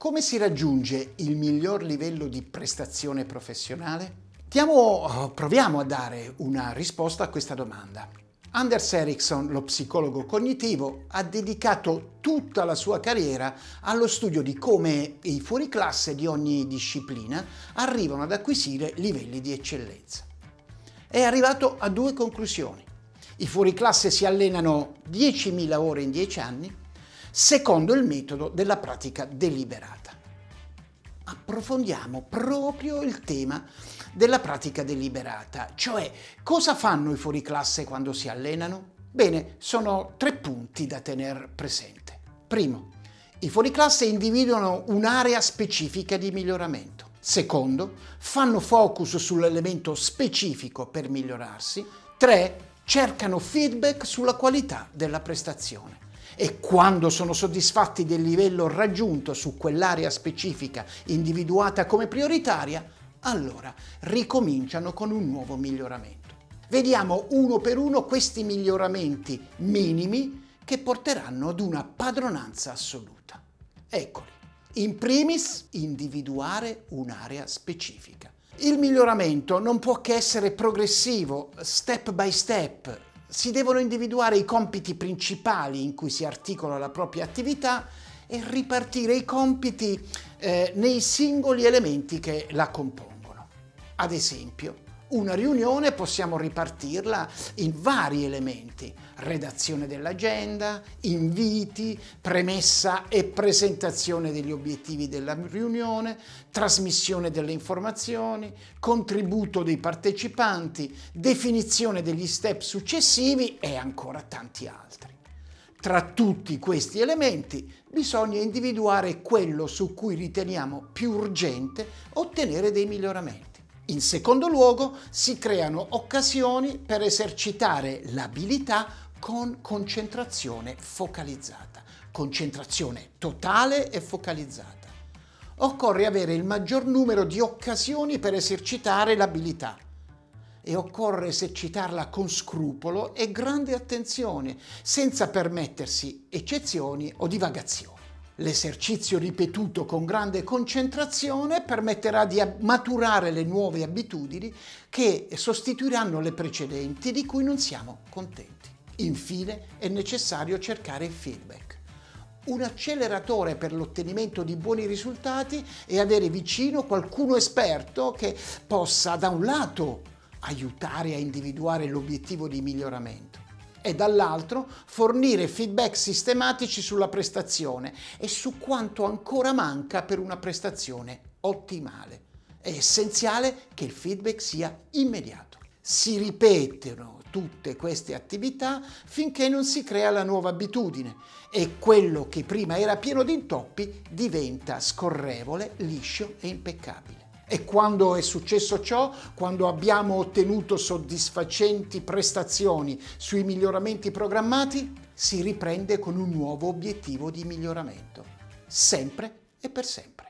Come si raggiunge il miglior livello di prestazione professionale? Diamo, eh, proviamo a dare una risposta a questa domanda. Anders Ericsson, lo psicologo cognitivo, ha dedicato tutta la sua carriera allo studio di come i fuoriclasse di ogni disciplina arrivano ad acquisire livelli di eccellenza. È arrivato a due conclusioni. I fuoriclasse si allenano 10.000 ore in 10 anni, secondo il metodo della pratica deliberata. Approfondiamo proprio il tema della pratica deliberata, cioè cosa fanno i fuoriclasse quando si allenano? Bene, sono tre punti da tenere presente. Primo, i fuoriclasse individuano un'area specifica di miglioramento. Secondo, fanno focus sull'elemento specifico per migliorarsi. Tre, cercano feedback sulla qualità della prestazione e quando sono soddisfatti del livello raggiunto su quell'area specifica individuata come prioritaria, allora ricominciano con un nuovo miglioramento. Vediamo uno per uno questi miglioramenti minimi che porteranno ad una padronanza assoluta. Eccoli. In primis, individuare un'area specifica. Il miglioramento non può che essere progressivo, step by step. Si devono individuare i compiti principali in cui si articola la propria attività e ripartire i compiti eh, nei singoli elementi che la compongono. Ad esempio, una riunione possiamo ripartirla in vari elementi, redazione dell'agenda, inviti, premessa e presentazione degli obiettivi della riunione, trasmissione delle informazioni, contributo dei partecipanti, definizione degli step successivi e ancora tanti altri. Tra tutti questi elementi bisogna individuare quello su cui riteniamo più urgente ottenere dei miglioramenti. In secondo luogo, si creano occasioni per esercitare l'abilità con concentrazione focalizzata, concentrazione totale e focalizzata. Occorre avere il maggior numero di occasioni per esercitare l'abilità e occorre esercitarla con scrupolo e grande attenzione, senza permettersi eccezioni o divagazioni. L'esercizio ripetuto con grande concentrazione permetterà di maturare le nuove abitudini che sostituiranno le precedenti di cui non siamo contenti. Infine è necessario cercare feedback. Un acceleratore per l'ottenimento di buoni risultati è avere vicino qualcuno esperto che possa da un lato aiutare a individuare l'obiettivo di miglioramento e dall'altro fornire feedback sistematici sulla prestazione e su quanto ancora manca per una prestazione ottimale. È essenziale che il feedback sia immediato. Si ripetono tutte queste attività finché non si crea la nuova abitudine e quello che prima era pieno di intoppi diventa scorrevole, liscio e impeccabile. E quando è successo ciò, quando abbiamo ottenuto soddisfacenti prestazioni sui miglioramenti programmati, si riprende con un nuovo obiettivo di miglioramento, sempre e per sempre.